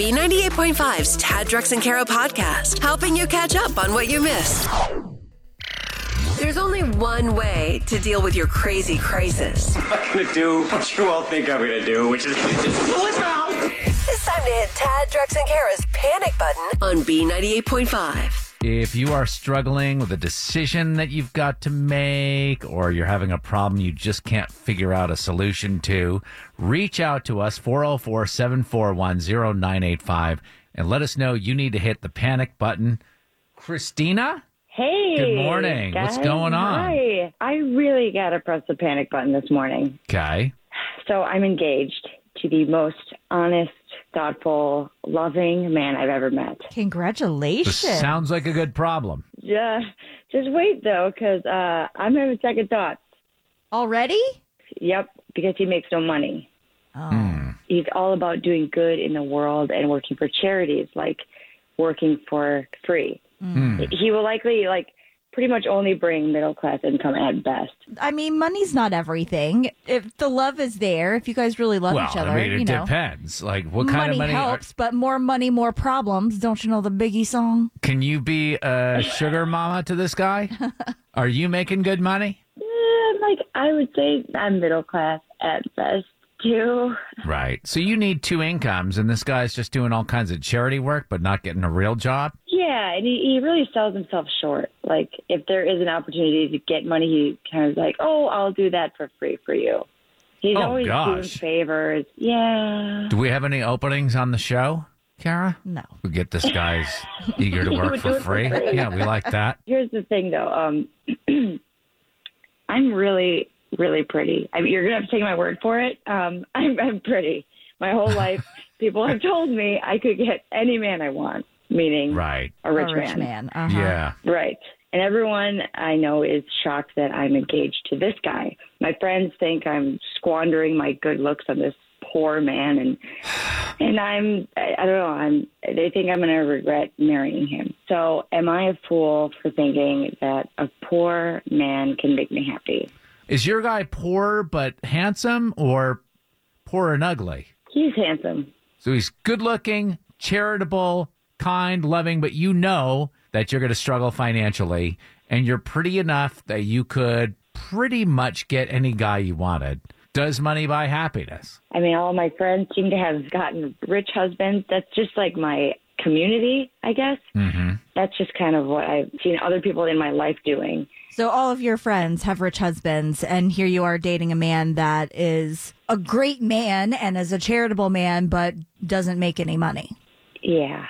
B98.5's Tad Drex and Kara podcast, helping you catch up on what you missed. There's only one way to deal with your crazy crisis. I'm gonna do what you all think I'm gonna do, which is just pull it out. It's time to hit Tad Drex and Kara's panic button on B98.5. If you are struggling with a decision that you've got to make, or you're having a problem you just can't figure out a solution to, reach out to us 404 741 0985 and let us know you need to hit the panic button. Christina? Hey. Good morning. What's going on? Hi. I really got to press the panic button this morning. Okay. So I'm engaged to the most honest, thoughtful, loving man I've ever met. This Congratulations. sounds like a good problem. Yeah. Just wait though, because uh, I'm having second thoughts. Already? Yep. Because he makes no money. Oh. He's all about doing good in the world and working for charities, like working for free. He will likely like pretty much only bring middle class income at best. I mean, money's not everything. If the love is there, if you guys really love well, each other, I mean, it you know. depends. Like, what kind money of money? are- helps, but more money, more problems. Don't you know the Biggie song? can you be a sugar mama to this guy? Are you making good money? Eh, like I would say I'm middle class at best too. Right. So you need two incomes, and this guy's just doing all kinds of charity work, but not getting a real job. Yeah, and he, he really sells himself short. Like if there is an opportunity to get money, he kind of like, "Oh, I'll do that for free for you." He's Oh, always doing favors. Yeah. Do we have any openings on the show, Kara? No. We get this guy's eager to work for do it for free. free. Yeah, we like that. Here's the thing, though. Um, I'm really, really pretty. I mean, you're gonna have to take my word for it. Um, I'm, I'm pretty. My whole life, people have told me I could get any man I want, meaning Right. a rich, a rich man. Uh-huh. Yeah. Right. And everyone I know is shocked that I'm engaged to this guy. My friends think I'm squandering my good looks on this poor man and and I'm I, I don't know, I'm they think I'm going to regret marrying him. So, am I a fool for thinking that a poor man can make me happy? Is your guy poor but handsome or poor and ugly? He's handsome. So he's good looking, charitable, kind, loving, but you know that you're going to struggle financially and you're pretty enough that you could pretty much get any guy you wanted. Does money buy happiness? I mean, all my friends seem to have gotten rich husbands. That's just like my community, I guess. Mm-hmm. That's just kind of what I've seen other people in my life doing. So all of your friends have rich husbands, and here you are dating a man that is a great man and is a charitable man, but doesn't make any money. Yeah,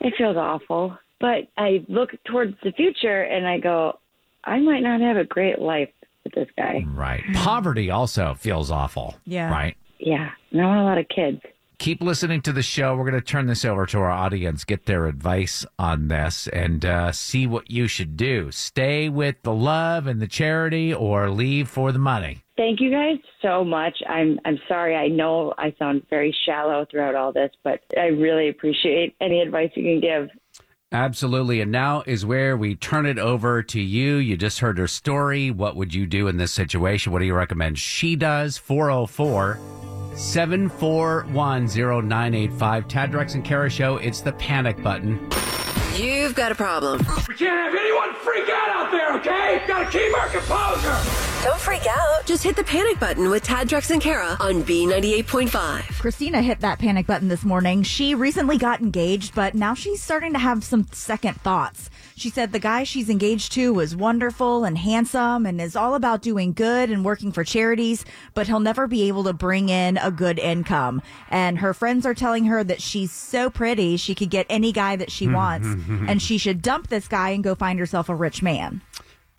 it feels awful. But I look towards the future and I go, I might not have a great life with this guy. Right. Poverty also feels awful. Yeah. Right. Yeah, and I want a lot of kids. Keep listening to the show. We're going to turn this over to our audience, get their advice on this, and uh, see what you should do. Stay with the love and the charity, or leave for the money. Thank you guys so much. I'm I'm sorry. I know I sound very shallow throughout all this, but I really appreciate any advice you can give. Absolutely. And now is where we turn it over to you. You just heard her story. What would you do in this situation? What do you recommend she does? 404 741 0985. Tad Drex and Kara Show. It's the panic button. You've got a problem. We can't have anyone freak out out there, okay? Gotta keep our composure. Don't freak out. Just hit the panic button with Tad Drex and Kara on B98.5. Christina hit that panic button this morning. She recently got engaged, but now she's starting to have some second thoughts. She said the guy she's engaged to was wonderful and handsome and is all about doing good and working for charities, but he'll never be able to bring in a good income. And her friends are telling her that she's so pretty, she could get any guy that she wants, and she should dump this guy and go find herself a rich man.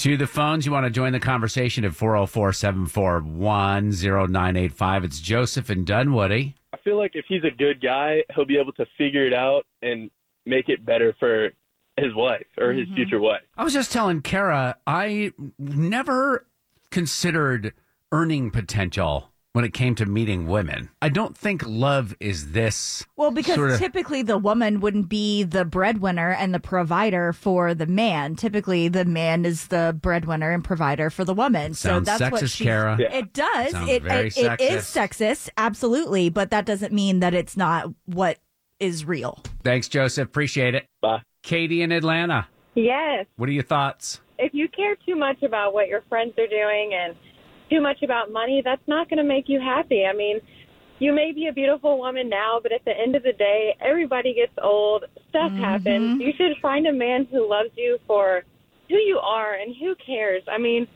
To the phones, you want to join the conversation at 404 741 0985. It's Joseph and Dunwoody. I feel like if he's a good guy, he'll be able to figure it out and make it better for his wife or his mm-hmm. future wife. I was just telling Kara, I never considered earning potential when it came to meeting women. I don't think love is this. Well, because sort of- typically the woman wouldn't be the breadwinner and the provider for the man. Typically, the man is the breadwinner and provider for the woman. so Sounds that's what sexist, she. Kara. Yeah. It does. Sounds It, very it, it is sexist, absolutely. But that doesn't mean that it's not what is real. Thanks, Joseph. Appreciate it. Bye. Katie in Atlanta. Yes. What are your thoughts? If you care too much about what your friends are doing and too much about money, that's not going to make you happy. I mean, you may be a beautiful woman now, but at the end of the day, everybody gets old. Stuff mm-hmm. happens. You should find a man who loves you for who you are and who cares. I mean,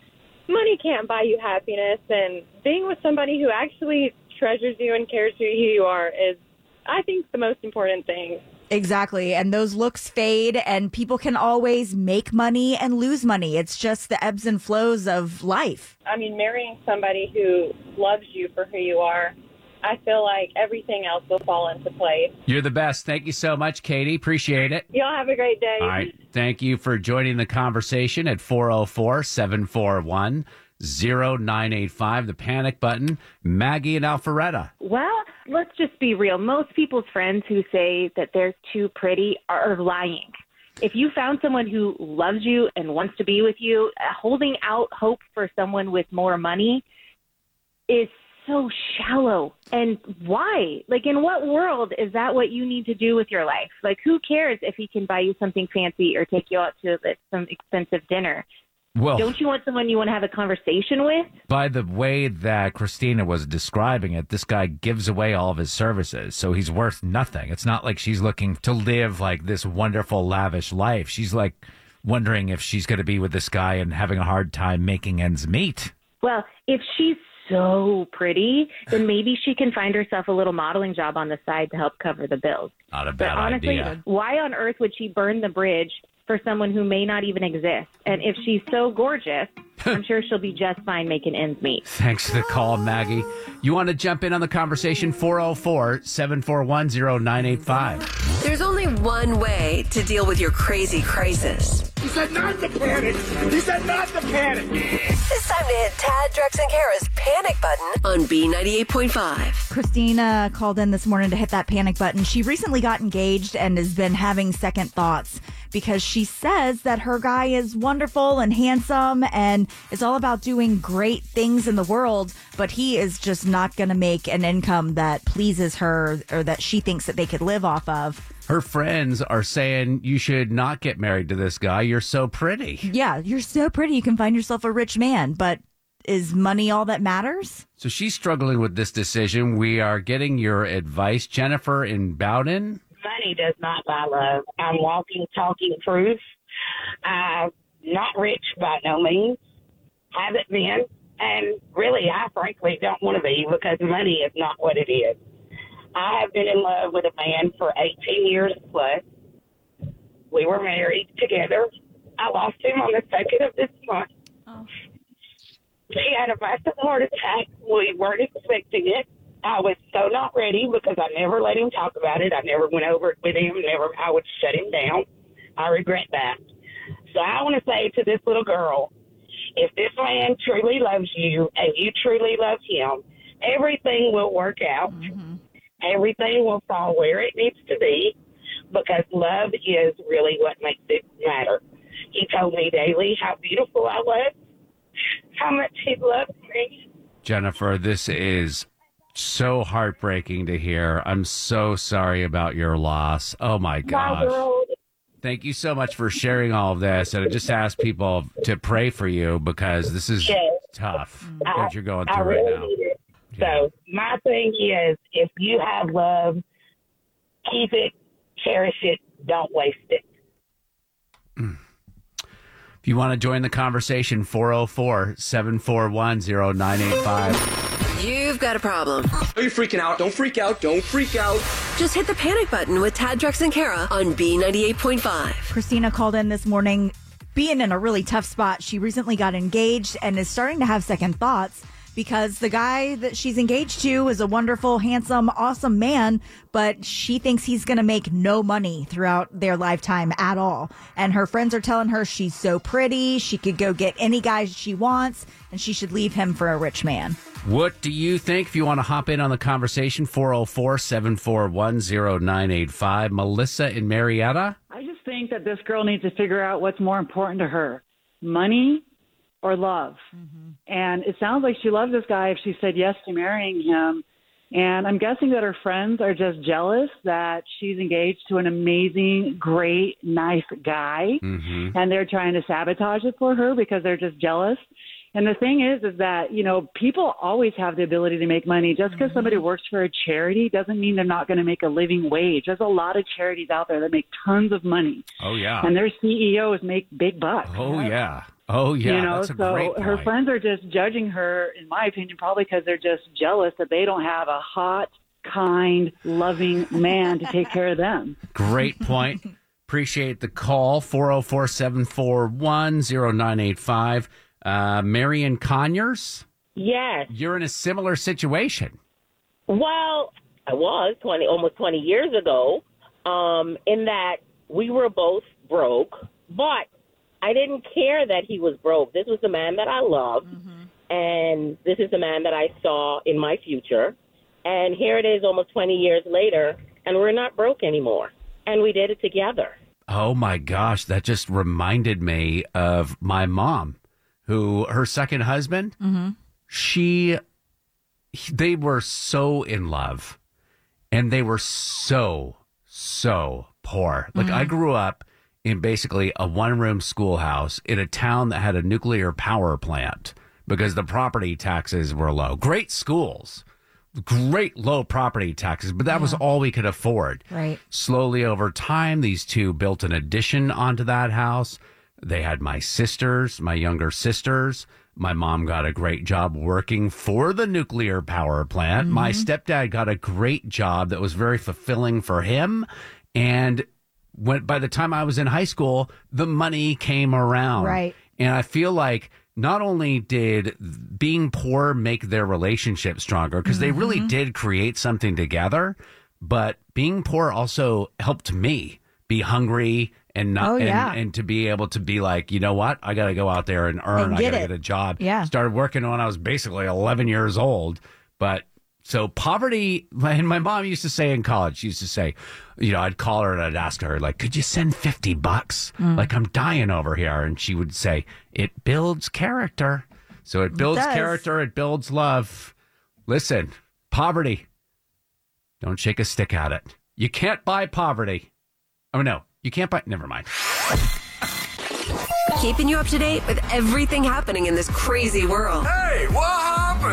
money can't buy you happiness, and being with somebody who actually treasures you and cares for who you are is, I think, the most important thing. Exactly. And those looks fade, and people can always make money and lose money. It's just the ebbs and flows of life. I mean, marrying somebody who loves you for who you are, I feel like everything else will fall into place. You're the best. Thank you so much, Katie. Appreciate it. Y'all have a great day. All right. Thank you for joining the conversation at 404 741 0985, the panic button. Maggie and Alpharetta. Well, let's just be real. Most people's friends who say that they're too pretty are lying. If you found someone who loves you and wants to be with you, uh, holding out hope for someone with more money is so shallow. And why? Like, in what world is that what you need to do with your life? Like, who cares if he can buy you something fancy or take you out to some expensive dinner? Well, Don't you want someone you want to have a conversation with? by the way that Christina was describing it, this guy gives away all of his services, so he's worth nothing. It's not like she's looking to live like this wonderful, lavish life. She's like wondering if she's going to be with this guy and having a hard time making ends meet. Well, if she's so pretty, then maybe she can find herself a little modeling job on the side to help cover the bills. Not a But bad honestly, idea. why on earth would she burn the bridge for someone who may not even exist? And if she's so gorgeous, I'm sure she'll be just fine making ends meet. Thanks for the call, Maggie. You want to jump in on the conversation? 404 741 0985. There's only one way to deal with your crazy crisis. He said not to panic. He said not to panic. It's time to hit Tad, Drex, and Kara's panic button on B98.5. Christina called in this morning to hit that panic button. She recently got engaged and has been having second thoughts because she says that her guy is wonderful and handsome and is all about doing great things in the world, but he is just not going to make an income that pleases her or that she thinks that they could live off of. Her friends are saying you should not get married to this guy. You're so pretty. Yeah, you're so pretty. You can find yourself a rich man, but is money all that matters? So she's struggling with this decision. We are getting your advice. Jennifer in Bowdon. money does not buy love. I'm walking, talking proof. I'm not rich by no means. Haven't been. And really, I frankly don't want to be because money is not what it is. I have been in love with a man for 18 years plus. We were married together. I lost him on the second of this month. Oh. He had a massive heart attack. We weren't expecting it. I was so not ready because I never let him talk about it. I never went over it with him. Never, I would shut him down. I regret that. So I want to say to this little girl, if this man truly loves you and you truly love him, everything will work out. Mm-hmm. Everything will fall where it needs to be because love is really what makes it matter. He told me daily how beautiful I was, how much he loved me. Jennifer, this is so heartbreaking to hear. I'm so sorry about your loss. Oh my My gosh. world Thank you so much for sharing all of this. And I just ask people to pray for you because this is Yes. tough I- what you're going I through right really now. Need. So my thing is, if you have love, keep it, cherish it, don't waste it. If you want to join the conversation, 404 741 0985. You've got a problem. Are you freaking out? Don't freak out. Don't freak out. Just hit the panic button with Tad, Drex, and Kara on B98.5. Christina called in this morning being in a really tough spot. She recently got engaged and is starting to have second thoughts because the guy that she's engaged to is a wonderful, handsome, awesome man, but she thinks he's going to make no money throughout their lifetime at all. And her friends are telling her she's so pretty, she could go get any guy she wants, and she should leave him for a rich man. What do you think? If you want to hop in on the conversation, 404 741 0985. Melissa in Marietta. I just think that this girl needs to figure out what's more important to her money or love. And it sounds like she loved this guy if she said yes to marrying him. And I'm guessing that her friends are just jealous that she's engaged to an amazing, great, nice guy. Mm-hmm. And they're trying to sabotage it for her because they're just jealous. And the thing is, is that, you know, people always have the ability to make money. Just because somebody works for a charity doesn't mean they're not going to make a living wage. There's a lot of charities out there that make tons of money. Oh yeah. And their CEOs make big bucks. Oh yeah. Oh yeah. you know, That's a so great her friends are just judging her, in my opinion, probably because they're just jealous that they don't have a hot, kind, loving man to take care of them. Great point. Appreciate the call. 404 741 0985. Uh, Marion Conyers, Yes. you're in a similar situation. Well, I was 20, almost 20 years ago, um, in that we were both broke, but I didn't care that he was broke. This was the man that I loved, mm-hmm. and this is the man that I saw in my future. And here it is almost 20 years later, and we're not broke anymore. And we did it together. Oh my gosh, that just reminded me of my mom, who her second husband, mm-hmm. she, they were so in love and they were so, so poor. Like I mm-hmm. grew up in basically a one room schoolhouse in a town that had a nuclear power plant because the property taxes were low. Great schools, great low property taxes, but that was all we could afford. Right. Slowly over time, these two built an addition onto that house. They had my sisters, my younger sisters. My mom got a great job working for the nuclear power plant. My mm-hmm. stepdad got a great job that was very fulfilling for him. And when, by the time I was in high school, the money came around. Right. And I feel like not only did being poor make their relationship stronger, because they really Mm-hmm. did create something together, but being poor also helped me be hungry and not Oh, yeah. and to be able to be like, you know what? I gotta go out there and earn. And I gotta get a job. Yeah. Started working when I was basically eleven years old. But so poverty and my mom used to say in college, she used to say, you know, I'd call her and I'd ask her, like, could you send 50 bucks? Mm. Like, I'm dying over here. And she would say, it builds character. So it builds does. character, it builds love. Listen, poverty, don't shake a stick at it. You can't buy poverty. Oh, no, you can't buy, never mind. Keeping you up to date with everything happening in this crazy world. Hey, what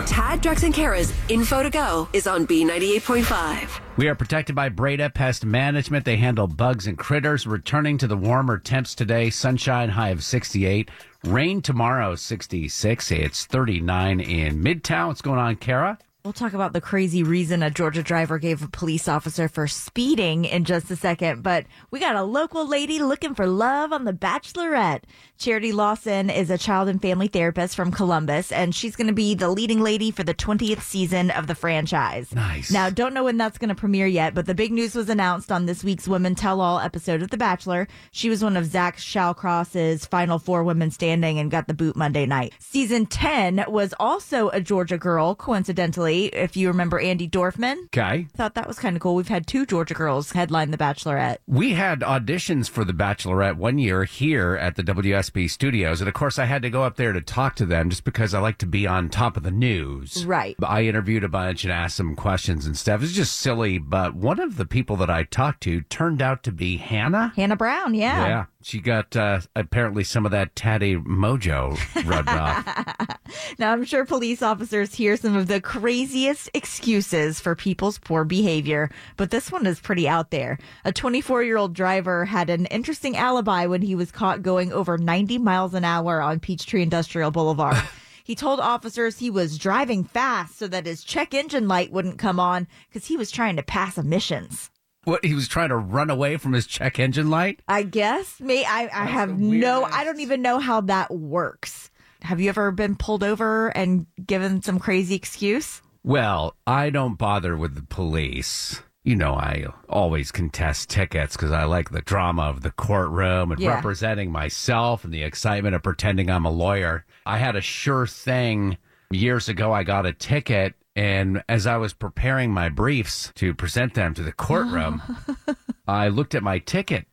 Tad, Drex, and Kara's Info to Go is on B98.5. We are protected by Breda Pest Management. They handle bugs and critters. Returning to the warmer temps today. Sunshine high of 68. Rain tomorrow 66. It's 39 in Midtown. What's going on, Kara? We'll talk about the crazy reason a Georgia driver gave a police officer for speeding in just a second, but we got a local lady looking for love on The Bachelorette. Charity Lawson is a child and family therapist from Columbus, and she's going to be the leading lady for the 20th season of the franchise. Nice. Now, don't know when that's going to premiere yet, but the big news was announced on this week's Women Tell All episode of The Bachelor. She was one of Zach Shallcross's final four women standing and got the boot Monday night. Season 10 was also a Georgia girl, coincidentally, if you remember Andi Dorfman. Okay. Thought that was kind of cool. We've had two Georgia girls headline The Bachelorette. We had auditions for The Bachelorette one year here at the WSB studios. And of course, I had to go up there to talk to them just because I like to be on top of the news. Right. I interviewed a bunch and asked some questions and stuff. It was just silly. But one of the people that I talked to turned out to be Hannah. Hannah Brown, yeah. Yeah. She got uh, apparently some of that tatty mojo rubbed off. Now, I'm sure police officers hear some of the craziest excuses for people's poor behavior, but this one is pretty out there. A 24 year old driver had an interesting alibi when he was caught going over 90 miles an hour on Peachtree Industrial Boulevard. He told officers he was driving fast so that his check engine light wouldn't come on because he was trying to pass emissions. What he was trying to run away from his check engine light? I guess. May I, I have no, I don't even know how that works. Have you ever been pulled over and given some crazy excuse? Well, I don't bother with the police. You know, I always contest tickets because I like the drama of the courtroom and Yeah. representing myself and the excitement of pretending I'm a lawyer. I had a sure thing years ago. I got a ticket, and as I was preparing my briefs to present them to the courtroom, I looked at my ticket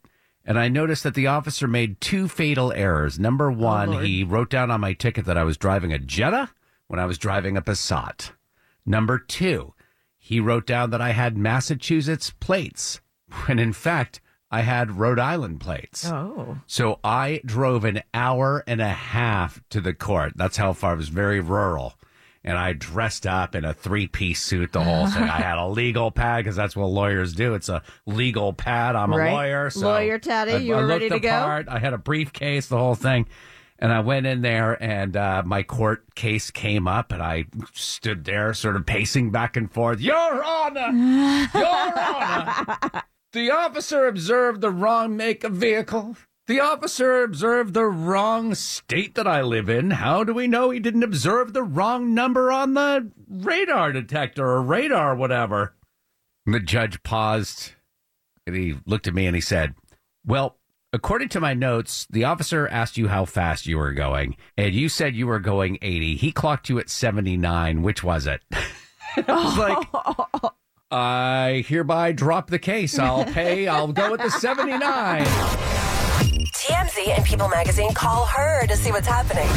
and I noticed that the officer made two fatal errors. Number oh, one, Lord. he wrote down on my ticket that I was driving a Jetta when I was driving a Passat. Number two, he wrote down that I had Massachusetts plates when in fact I had Rhode Island plates. Oh. So I drove an hour and a half to the court. That's how far it was very rural. And I dressed up in a three piece suit, the whole thing. I had a legal pad because that's what lawyers do. It's a legal pad. I'm Right. a lawyer. So Lawyer tatty, I- you were ready to go? part. I had a briefcase, the whole thing. And I went in there and uh, my court case came up and I stood there sort of pacing back and forth. Your Honor! Your Honor! The officer observed the wrong make of vehicle. The officer observed the wrong state that I live in. How do we know he didn't observe the wrong number on the radar detector or radar, whatever? The judge paused and he looked at me and he said, Well, according to my notes, the officer asked you how fast you were going, and you said you were going 80. He clocked you at 79. Which was it? I was like, I hereby drop the case. I'll pay. I'll go with the 79. TMZ and People Magazine call her to see what's happening.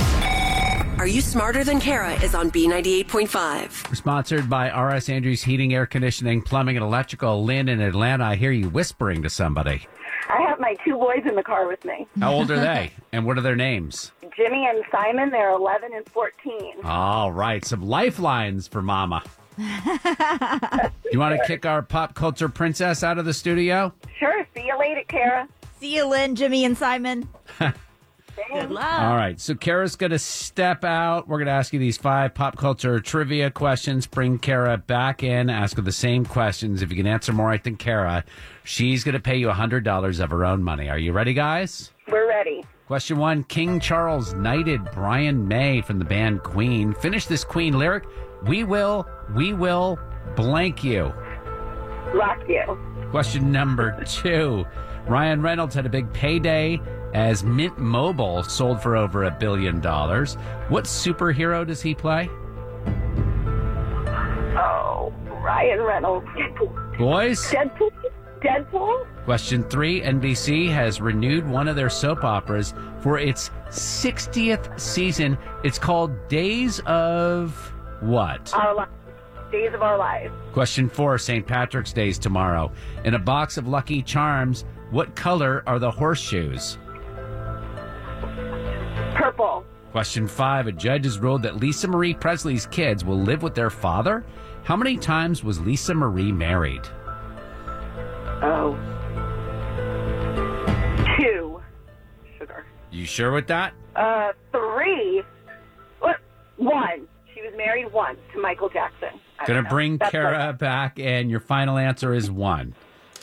Are You Smarter Than Kara is on B98.5. We're sponsored by RS Andrews Heating, Air Conditioning, Plumbing, and Electrical. Lynn in Atlanta, I hear you whispering to somebody. I have my two boys in the car with me. How old are they? And what are their names? Jimmy and Simon, they're 11 and 14. All right, some lifelines for Mama. you want to kick our pop culture princess out of the studio? Sure, see you later, Kara. See you, Lynn, Jimmy, and Simon. Good luck. All right, so Kara's going to step out. We're going to ask you these five pop culture trivia questions. Bring Kara back in, ask her the same questions. If you can answer more right than Kara, she's going to pay you $100 of her own money. Are you ready, guys? We're ready. Question one King Charles knighted Brian May from the band Queen. Finish this Queen lyric. We will, we will blank you. Rock you. Question number two Ryan Reynolds had a big payday as Mint Mobile sold for over a billion dollars. What superhero does he play? Oh, Ryan Reynolds. Deadpool. Boys? Deadpool? Deadpool? Question three NBC has renewed one of their soap operas for its 60th season. It's called Days of what? Our lives. Days of our lives. Question four St. Patrick's Day is tomorrow. In a box of Lucky Charms, what color are the horseshoes? Purple. Question five A judge has ruled that Lisa Marie Presley's kids will live with their father. How many times was Lisa Marie married? Oh. Two. Sugar. You sure with that? Uh, three. What? One. She was married once to Michael Jackson. I Gonna bring That's Kara right. back, and your final answer is one.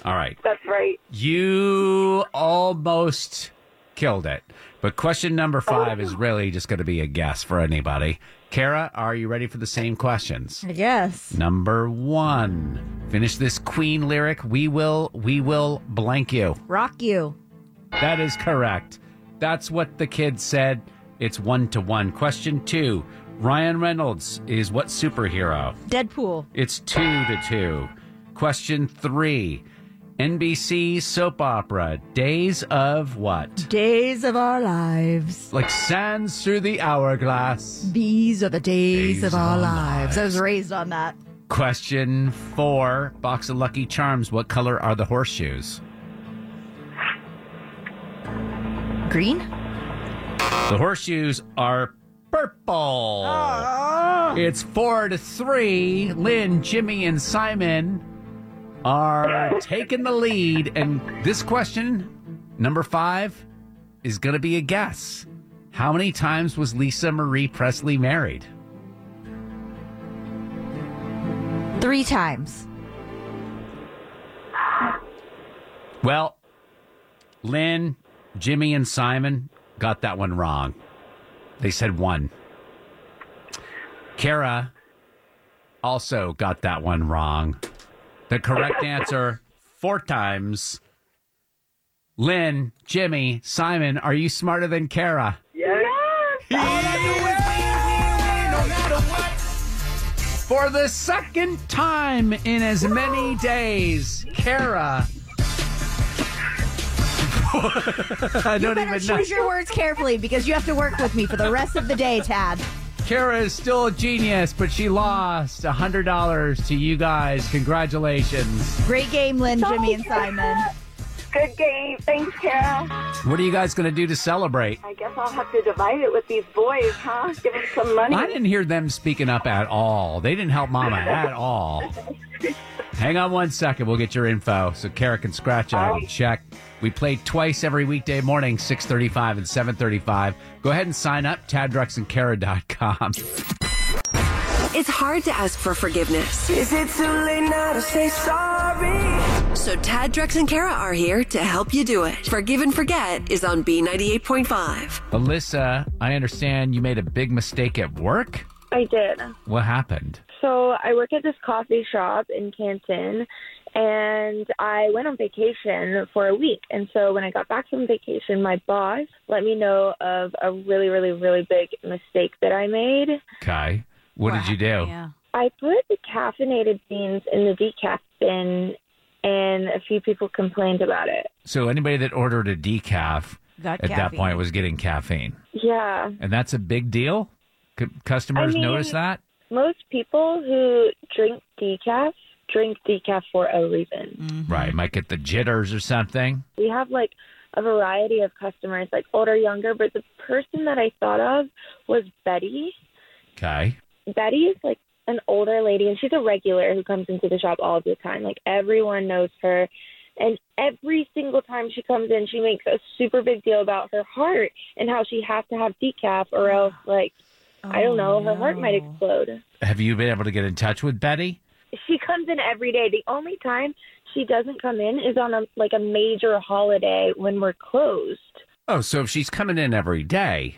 All right. That's right. You almost killed it. But question number oh. five is really just going to be a guess for anybody. Kara, are you ready for the same questions? Yes. Number one. Finish this Queen lyric. We will, we will blank you. Rock you. That is correct. That's what the kids said. It's one to one. Question two. Ryan Reynolds is what superhero? Deadpool. It's two to two. Question three. NBC soap opera, Days of what? Days of our lives. Like sands through the hourglass. These are the days, Days of our our lives. I was raised on that. Question four. Box of Lucky Charms. What color are the horseshoes? Green? The horseshoes are purple. Ah. It's four to three. Lynn, Jimmy, and Simon are taking the lead. And this question, number five, is going to be a guess. How many times was Lisa Marie Presley married? Three times. Well, Lynn, Jimmy, and Simon got that one wrong. They said one. Kara also got that one wrong. The correct answer four times. Lynn, Jimmy, Simon, are you smarter than Kara? Oh, For the second time in as many days, Kara. I you don't better even know. choose your words carefully because you have to work with me for the rest of the day, Tad. Kara is still a genius, but she lost $100 to you guys. Congratulations. Great game, Lynn, Jimmy, and Simon. Good game. Thanks, Kara. What are you guys going to do to celebrate? I guess I'll have to divide it with these boys, huh? Give them some money. I didn't hear them speaking up at all. They didn't help Mama at all. Hang on one second. We'll get your info so Kara can scratch out and check. We play twice every weekday morning, 635 and 735. Go ahead and sign up, taddrexandkara.com. It's hard to ask for forgiveness. Is it too late now to say sorry? So Tad, Drex, and Kara are here to help you do it. Forgive and Forget is on B98.5. Alyssa, I understand you made a big mistake at work. I did. What happened? So I work at this coffee shop in Canton, and I went on vacation for a week. And so when I got back from vacation, my boss let me know of a really, really, really big mistake that I made. Okay. What did you do? I put the caffeinated beans in the decaf bin, and a few people complained about it. So anybody that ordered a decaf Got at that point was getting caffeine. Yeah. And that's a big deal? C- customers I mean- notice that? Most people who drink decaf drink decaf for a reason. Mm-hmm. Right. Might get the jitters or something. We have like a variety of customers, like older, younger, but the person that I thought of was Betty. Okay. Betty is like an older lady, and she's a regular who comes into the shop all the time. Like everyone knows her. And every single time she comes in, she makes a super big deal about her heart and how she has to have decaf or else, like, I don't know, her heart might oh, explode. Have you been able to get in touch with Betty? She comes in every day. The only time she doesn't come in is on a like a major holiday when we're closed. Oh, so if she's coming in every day,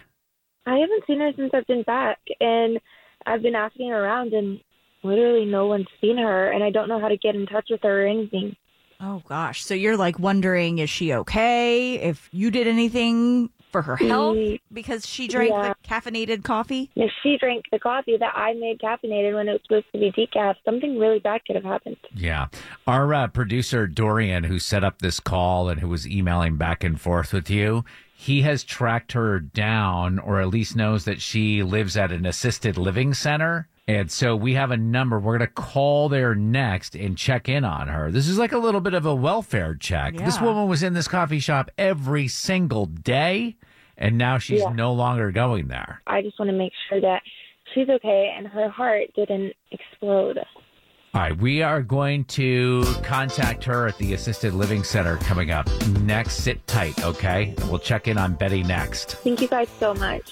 I haven't seen her since I've been back, and I've been asking around, and literally no one's seen her, and I don't know how to get in touch with her or anything. Oh gosh. So you're like wondering is she okay? If you did anything for her health because she drank yeah. the caffeinated coffee? If she drank the coffee that I made caffeinated when it was supposed to be decaf, something really bad could have happened. Yeah. Our uh, producer, Dorian, who set up this call and who was emailing back and forth with you, he has tracked her down or at least knows that she lives at an assisted living center. And so we have a number. We're going to call there next and check in on her. This is like a little bit of a welfare check. This woman was in this coffee shop every single day, and now she's Yeah. no longer going there. I just want to make sure that she's okay and her heart didn't explode. All right, we are going to contact her at the assisted living center coming up next. Sit tight, okay? We'll check in on Betty next. Thank you guys so much.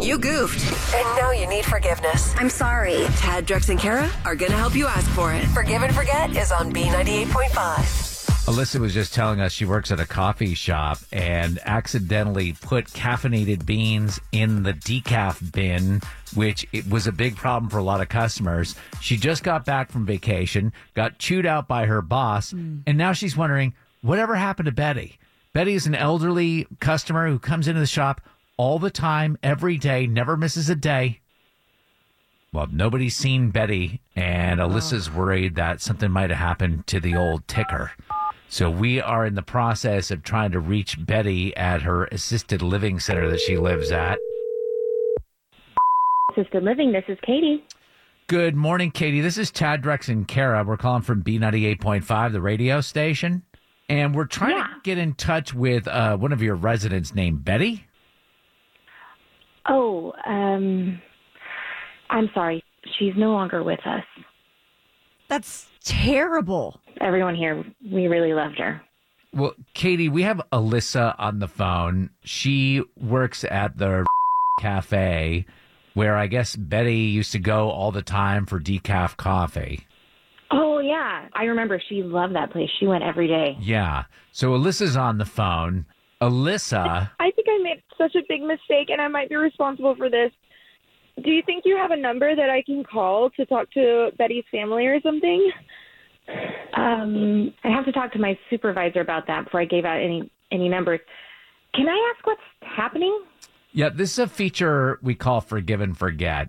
You goofed, and now you need forgiveness. I'm sorry. Tad, Drex, and Kara are going to help you ask for it. Forgive and Forget is on B98.5. Alyssa was just telling us she works at a coffee shop and accidentally put caffeinated beans in the decaf bin, which it was a big problem for a lot of customers. She just got back from vacation, got chewed out by her boss, hmm. and now she's wondering whatever happened to Betty. Betty is an elderly customer who comes into the shop all the time, every day, never misses a day. Well, nobody's seen Betty, and Alyssa's worried that something might have happened to the old ticker. So we are in the process of trying to reach Betty at her assisted living center that she lives at. Assisted living, this is Katie. Good morning, Katie. This is Tad Drex and Kara. We're calling from B98.5, the radio station. And we're trying to get in touch with uh, one of your residents named Betty. Oh, um, I'm sorry. She's no longer with us. That's terrible. Everyone here, we really loved her. Well, Katie, we have Alyssa on the phone. She works at the cafe where I guess Betty used to go all the time for decaf coffee. Oh, yeah. I remember she loved that place. She went every day. Yeah. So Alyssa's on the phone. Alyssa, I think I made such a big mistake and I might be responsible for this. Do you think you have a number that I can call to talk to Betty's family or something? Um, I have to talk to my supervisor about that before I gave out any any numbers. Can I ask what's happening? yeah, this is a feature we call Forgive and Forget.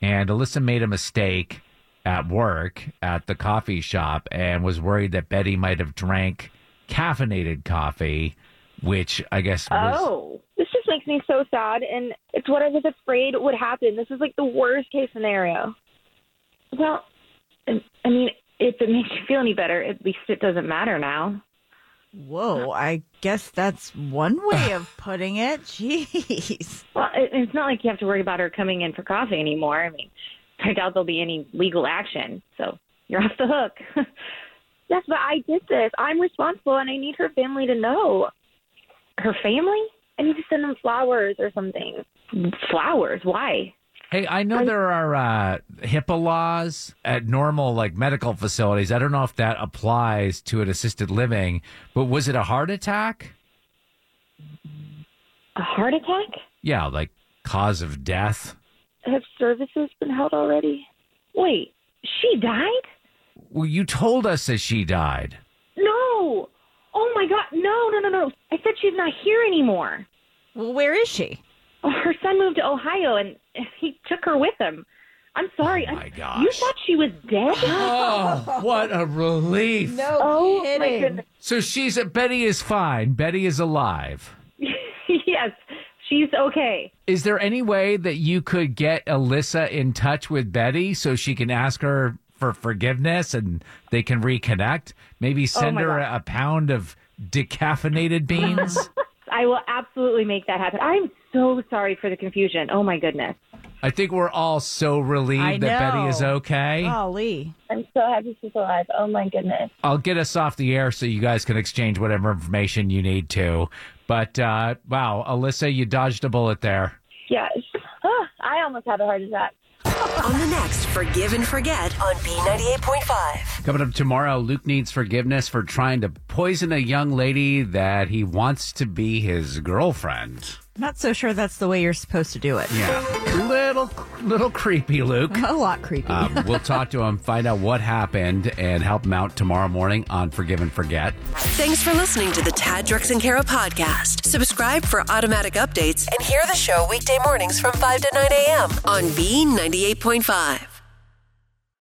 And Alyssa made a mistake at work at the coffee shop and was worried that Betty might have drank caffeinated coffee, which I guess was. Oh, this just makes makes me so sad, and it's what I was afraid would happen. This is like the worst case scenario. Well, I I mean, if it makes you feel any better, at least it doesn't matter now. Whoa, I guess that's one way of putting it. Jeez. Well, it, it's not like you have to worry about her coming in for coffee anymore. I mean, I doubt there'll be any legal action, so you're off the hook. Yes, but I did this. I'm responsible, and I need her family to know. Her family? I need to send them flowers or something. Flowers? Why? Hey, I know there are uh, HIPAA laws at normal like medical facilities. I don't know if that applies to an assisted living, but was it a heart attack? A heart attack? Yeah, like cause of death. Have services been held already? Wait, she died? Well, you told us that she died. No. Oh my God. No, no, no, no. I said she's not here anymore. Well, where is she? Oh, her son moved to Ohio and he took her with him. I'm sorry. Oh my I- gosh. You thought she was dead? Oh, what a relief. No Oh, my kidding. goodness. So she's Betty is fine. Betty is alive. yes, she's okay. Is there any way that you could get Alyssa in touch with Betty so she can ask her for forgiveness and they can reconnect? Maybe send my her God. a pound of decaffeinated beans? I will absolutely make that happen. I'm so sorry for the confusion. Oh my goodness. I think we're all so relieved that Betty is okay. Golly. I'm so happy she's alive. Oh my goodness. I'll get us off the air so you guys can exchange whatever information you need to. But uh, wow, Alyssa, you dodged a bullet there. Yes. Ah, I almost had a heart attack. On the next Forgive and Forget on B98.5. Coming up tomorrow, Luke needs forgiveness for trying to poison a young lady that he wants to be his girlfriend. Not so sure that's the way you're supposed to do it. Yeah, little little creepy, Luke. A lot creepy. Um, we'll talk to him, find out what happened, and help him out tomorrow morning on Forgive and Forget. Thanks for listening to the Tad, Drex, and Kara podcast. Subscribe for automatic updates and hear the show weekday mornings from 5 to 9 a.m. on B98.5.